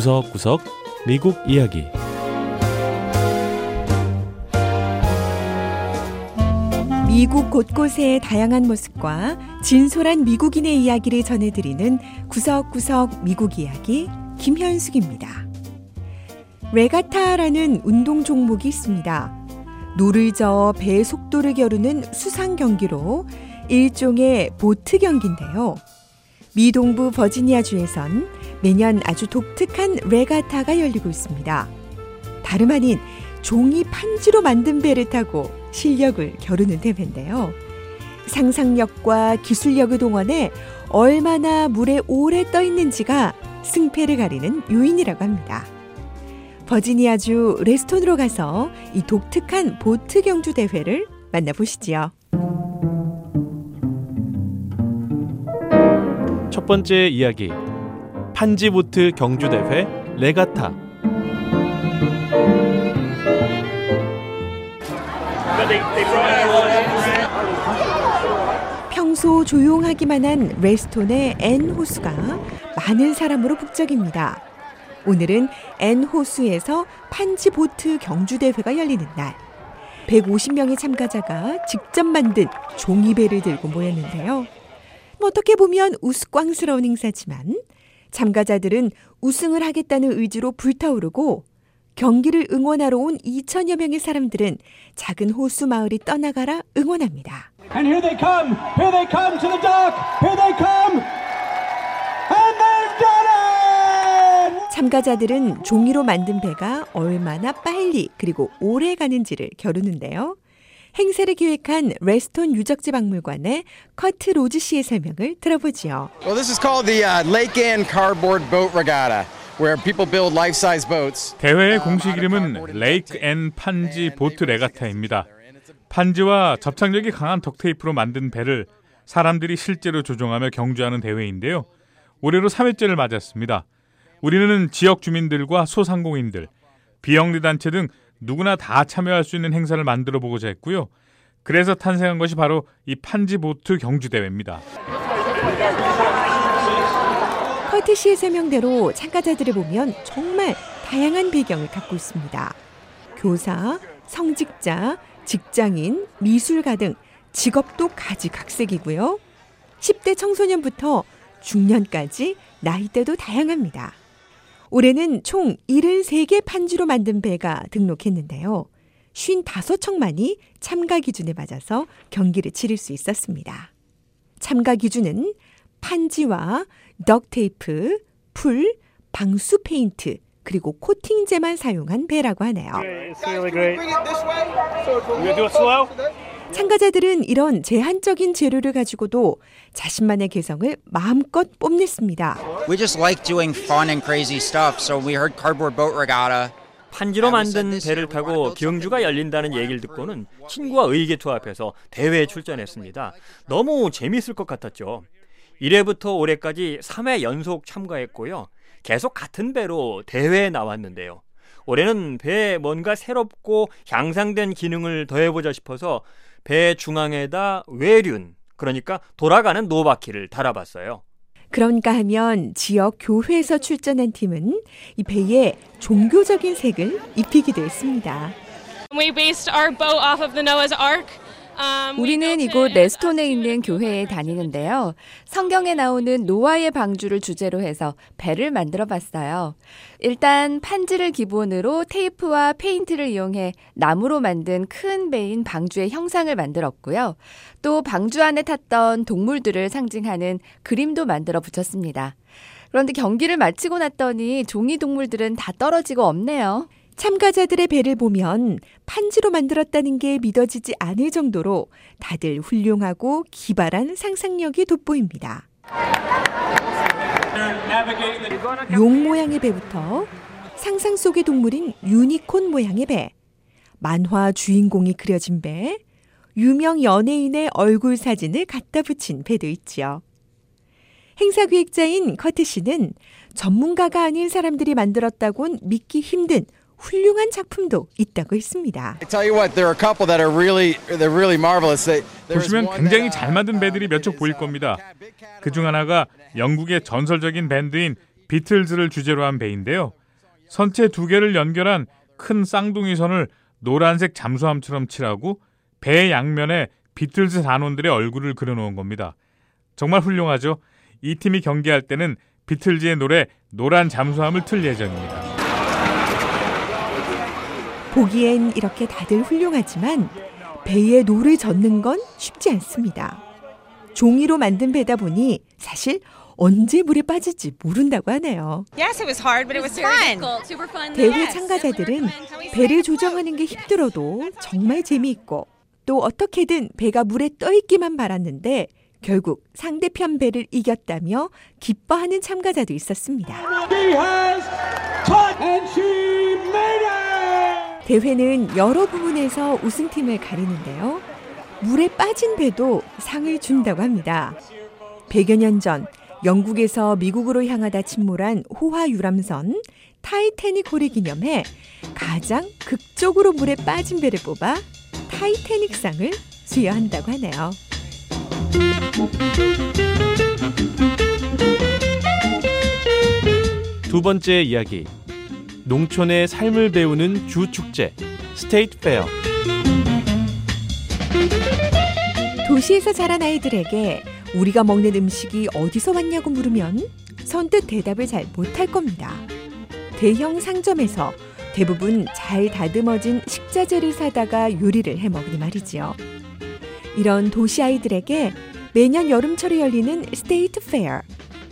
구석구석 미국 이야기 미국 곳곳의 다양한 모습과 진솔한 미국인의 이야기를 전해드리는 구석구석 미국 이야기 김현숙입니다. 레가타라는 운동 종목이 있습니다. 노를 저어 배의 속도를 겨루는 수상 경기로 일종의 보트 경기인데요. 미 동부 버지니아주에선 매년 아주 독특한 레가타가 열리고 있습니다. 다름 아닌 종이 판지로 만든 배를 타고 실력을 겨루는 대회인데요. 상상력과 기술력을 동원해 얼마나 물에 오래 떠 있는지가 승패를 가리는 요인이라고 합니다. 버지니아주 레스톤으로 가서 이 독특한 보트 경주 대회를 만나보시지요. 첫 번째 이야기 판지보트 경주대회 레가타 평소 조용하기만 한 레스톤의 앤 호수가 많은 사람으로 북적입니다. 오늘은 앤 호수에서 판지 보트 경주 대회가 열리는 날. 150명의 참가자가 직접 만든 종이배를 들고 모였는데요. 어떻게 보면 우스꽝스러운 행사지만 참가자들은 우승을 하겠다는 의지로 불타오르고 경기를 응원하러 온 2천여 명의 사람들은 작은 호수 마을이 떠나가라 응원합니다. And here they come. Here they come to the dock. Here they come. And they've done it! 참가자들은 종이로 만든 배가 얼마나 빨리 그리고 오래 가는지를 겨루는데요. 행사를 기획한 레스톤 유적지 박물관의 커트 로즈 씨의 설명을 들어보지요. Well, this is called the uh, Lake Ann Cardboard Boat Regatta, where people build life-size boats. 대회의 공식 이름은 레이크 앤 판지 보트 레가타입니다. 판지와 접착력이 강한 덕테이프로 만든 배를 사람들이 실제로 조종하며 경주하는 대회인데요. 올해로 3회째를 맞았습니다. 우리는 지역 주민들과 소상공인들, 비영리 단체 등 누구나 다 참여할 수 있는 행사를 만들어 보고자 했고요. 그래서 탄생한 것이 바로 이 판지 보트 경주 대회입니다. 커트 씨의 설명대로 참가자들을 보면 정말 다양한 배경을 갖고 있습니다. 교사, 성직자, 직장인, 미술가 등 직업도 가지각색이고요. 10대 청소년부터 중년까지 나이대도 다양합니다. 올해는 총 73개 판지로 만든 배가 등록했는데요. 55척만이 참가 기준에 맞아서 경기를 치를 수 있었습니다. 참가 기준은 판지와 duct tape, 풀, 방수 페인트, 그리고 코팅제만 사용한 배라고 하네요. 참가자들은 이런 제한적인 재료를 가지고도 자신만의 개성을 마음껏 뽐냈습니다. We just like doing fun and crazy stuff, so we heard Cardboard Boat Regatta. 판지로 만든 배를 타고 경주가 열린다는 얘기를 듣고는 친구와 의기투합해서 대회에 출전했습니다. 너무 재밌을 것 같았죠. 1회부터 올해까지 3회 연속 참가했고요. 계속 같은 배로 대회에 나왔는데요. 올해는 배에 뭔가 새롭고 향상된 기능을 더해보자 싶어서 배 중앙에다 외륜, 그러니까 돌아가는 노바퀴를 달아봤어요. 그런가 하면 지역 교회에서 출전한 팀은 이 배에 종교적인 색을 입히기도 했습니다. We based our boat off of the Noah's Ark. We 우리는 이곳 레스톤에 있는 교회에 다니는데요. 성경에 나오는 노아의 방주를 주제로 해서 배를 만들어 봤어요. 일단 판지를 기본으로 테이프와 페인트를 이용해 나무로 만든 큰 배인 방주의 형상을 만들었고요. 또 방주 안에 탔던 동물들을 상징하는 그림도 만들어 붙였습니다. 그런데 경기를 마치고 났더니 종이 동물들은 다 떨어지고 없네요. 참가자들의 배를 보면 판지로 만들었다는 게 믿어지지 않을 정도로 다들 훌륭하고 기발한 상상력이 돋보입니다. 용 모양의 배부터 상상 속의 동물인 유니콘 모양의 배, 만화 주인공이 그려진 배, 유명 연예인의 얼굴 사진을 갖다 붙인 배도 있지요. 행사 기획자인 커트 씨는 전문가가 아닌 사람들이 만들었다곤 믿기 힘든 훌륭한 작품도 있다고 했습니다. I tell you what, there are a couple that are really, they're really marvelous. They, there is 보시면 굉장히 that, 잘 uh, 만든 배들이 몇 쪽 보일 겁니다. 그 중 하나가 영국의 전설적인 밴드인 비틀즈를 주제로 한 배인데요. 선체 두 개를 연결한 큰 쌍둥이 선을 노란색 잠수함처럼 칠하고 배 양면에 비틀즈 단원들의 얼굴을 그려놓은 겁니다. 정말 훌륭하죠? 이 팀이 경기할 때는 비틀즈의 노래 노란 잠수함을 틀 예정입니다. 보기엔 이렇게 다들 훌륭하지만 배에 노를 젓는 건 쉽지 않습니다. 종이로 만든 배다 보니 사실 언제 물에 빠질지 모른다고 하네요. Yes, it was hard, but it was fun. 대회 참가자들은 배를 조정하는 게 힘들어도 정말 재미있고 또 어떻게든 배가 물에 떠 있기만 바랐는데 결국 상대편 배를 이겼다며 기뻐하는 참가자도 있었습니다. 대회는 여러 부분에서 우승팀을 가리는데요. 물에 빠진 배도 상을 준다고 합니다. 100여 년 전 영국에서 미국으로 향하다 침몰한 호화 유람선 타이타닉호를 기념해 가장 극적으로 물에 빠진 배를 뽑아 타이타닉상을 수여한다고 하네요. 두 번째 이야기. 농촌의 삶을 배우는 주 축제 State fair. 도시에서 자란 아이들에게 우리가 먹는 음식이 어디서 왔냐고 물으면 선뜻 대답을 잘 못할 겁니다. 대형 상점에서 대부분 잘 다듬어진 식자재를 사다가 요리를 해 먹으니 말이지요. 이런 도시 아이들에게 매년 여름철에 열리는 state fair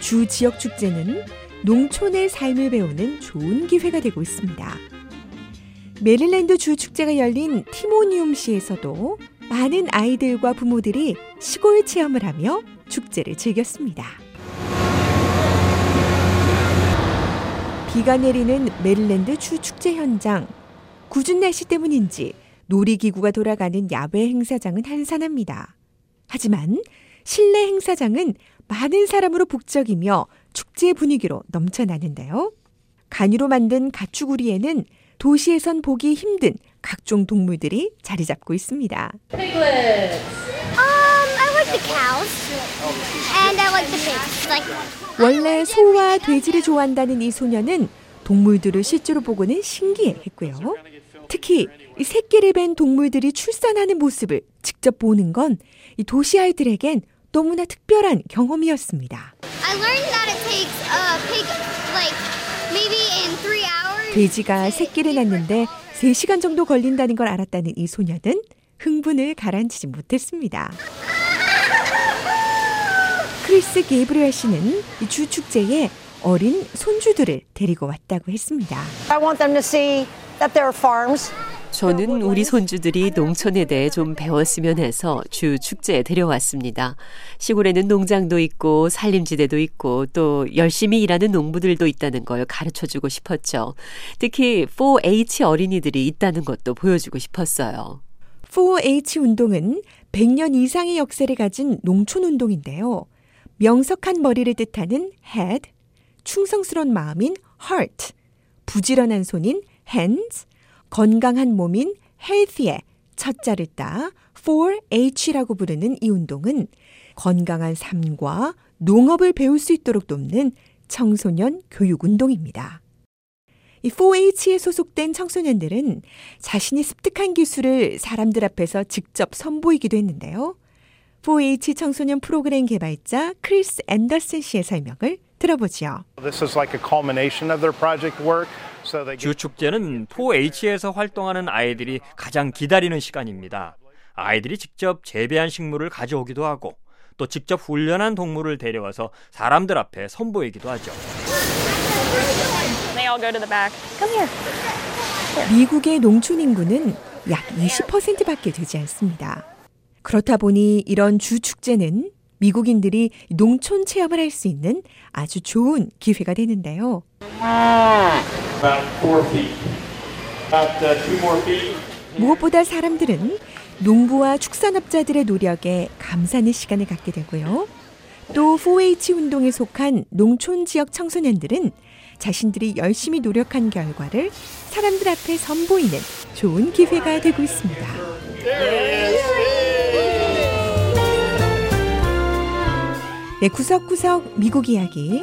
주 지역 축제는 농촌의 삶을 배우는 좋은 기회가 되고 있습니다. 메릴랜드 주 축제가 열린 티모니움시에서도 많은 아이들과 부모들이 시골 체험을 하며 축제를 즐겼습니다. 비가 내리는 메릴랜드 주 축제 현장. 궂은 날씨 때문인지 놀이기구가 돌아가는 야외 행사장은 한산합니다. 하지만 실내 행사장은 많은 사람으로 북적이며 축제 분위기로 넘쳐나는데요. 간이로 만든 가축우리에는 도시에선 보기 힘든 각종 동물들이 자리 잡고 있습니다. Piglets. Um, I like the cows. And I like the pigs. Like 원래 소와 돼지를 좋아한다는 이 소녀는 동물들을 실제로 보고는 신기해했고요. 특히 이 새끼를 뵌 동물들이 출산하는 모습을 직접 보는 건 이 도시 아이들에겐 너무나 특별한 경험이었습니다. I learned that it takes a pig like maybe in three hours. 돼지가 새끼를 낳는데 3시간 정도 걸린다는 걸 알았다는 이 소녀는 흥분을 가라앉히지 못했습니다. 크리스 게이브리얼 씨는 이 주 축제에 어린 손주들을 데리고 왔다고 했습니다. I want them to see that there are farms. 저는 우리 손주들이 농촌에 대해 좀 배웠으면 해서 주 축제에 데려왔습니다. 시골에는 농장도 있고 산림지대도 있고 또 열심히 일하는 농부들도 있다는 걸 가르쳐 주고 싶었죠. 특히 4H 어린이들이 있다는 것도 보여주고 싶었어요. 4H 운동은 100년 이상의 역사를 가진 농촌 운동인데요. 명석한 머리를 뜻하는 head, 충성스러운 마음인 heart, 부지런한 손인 hands, 건강한 몸인 healthy의 첫 자를 따 4H라고 부르는 이 운동은 건강한 삶과 농업을 배울 수 있도록 돕는 청소년 교육 운동입니다. 이 4H에 소속된 청소년들은 자신이 습득한 기술을 사람들 앞에서 직접 선보이기도 했는데요. 4H 청소년 프로그램 개발자 크리스 앤더슨 씨의 설명을 들어보지요. This is like a culmination of their project work. So they 주 축제는 4H에서 활동하는 아이들이 가장 기다리는 시간입니다. 아이들이 직접 재배한 식물을 가져오기도 하고 또 직접 훈련한 동물을 데려와서 사람들 앞에 선보이기도 하죠. 미국의 농촌 인구는 약 20%밖에 되지 않습니다. 그렇다 보니 이런 주 축제는 미국인들이 농촌 체험을 할 수 있는 아주 좋은 기회가 되는데요. Uh. 무엇보다 사람들은 농부와 축산업자들의 노력에 감사하는 시간을 갖게 되고요. 또 4H 운동에 속한 농촌 지역 청소년들은 자신들이 열심히 노력한 결과를 사람들 앞에 선보이는 좋은 기회가 되고 있습니다. 네, 구석구석 미국 이야기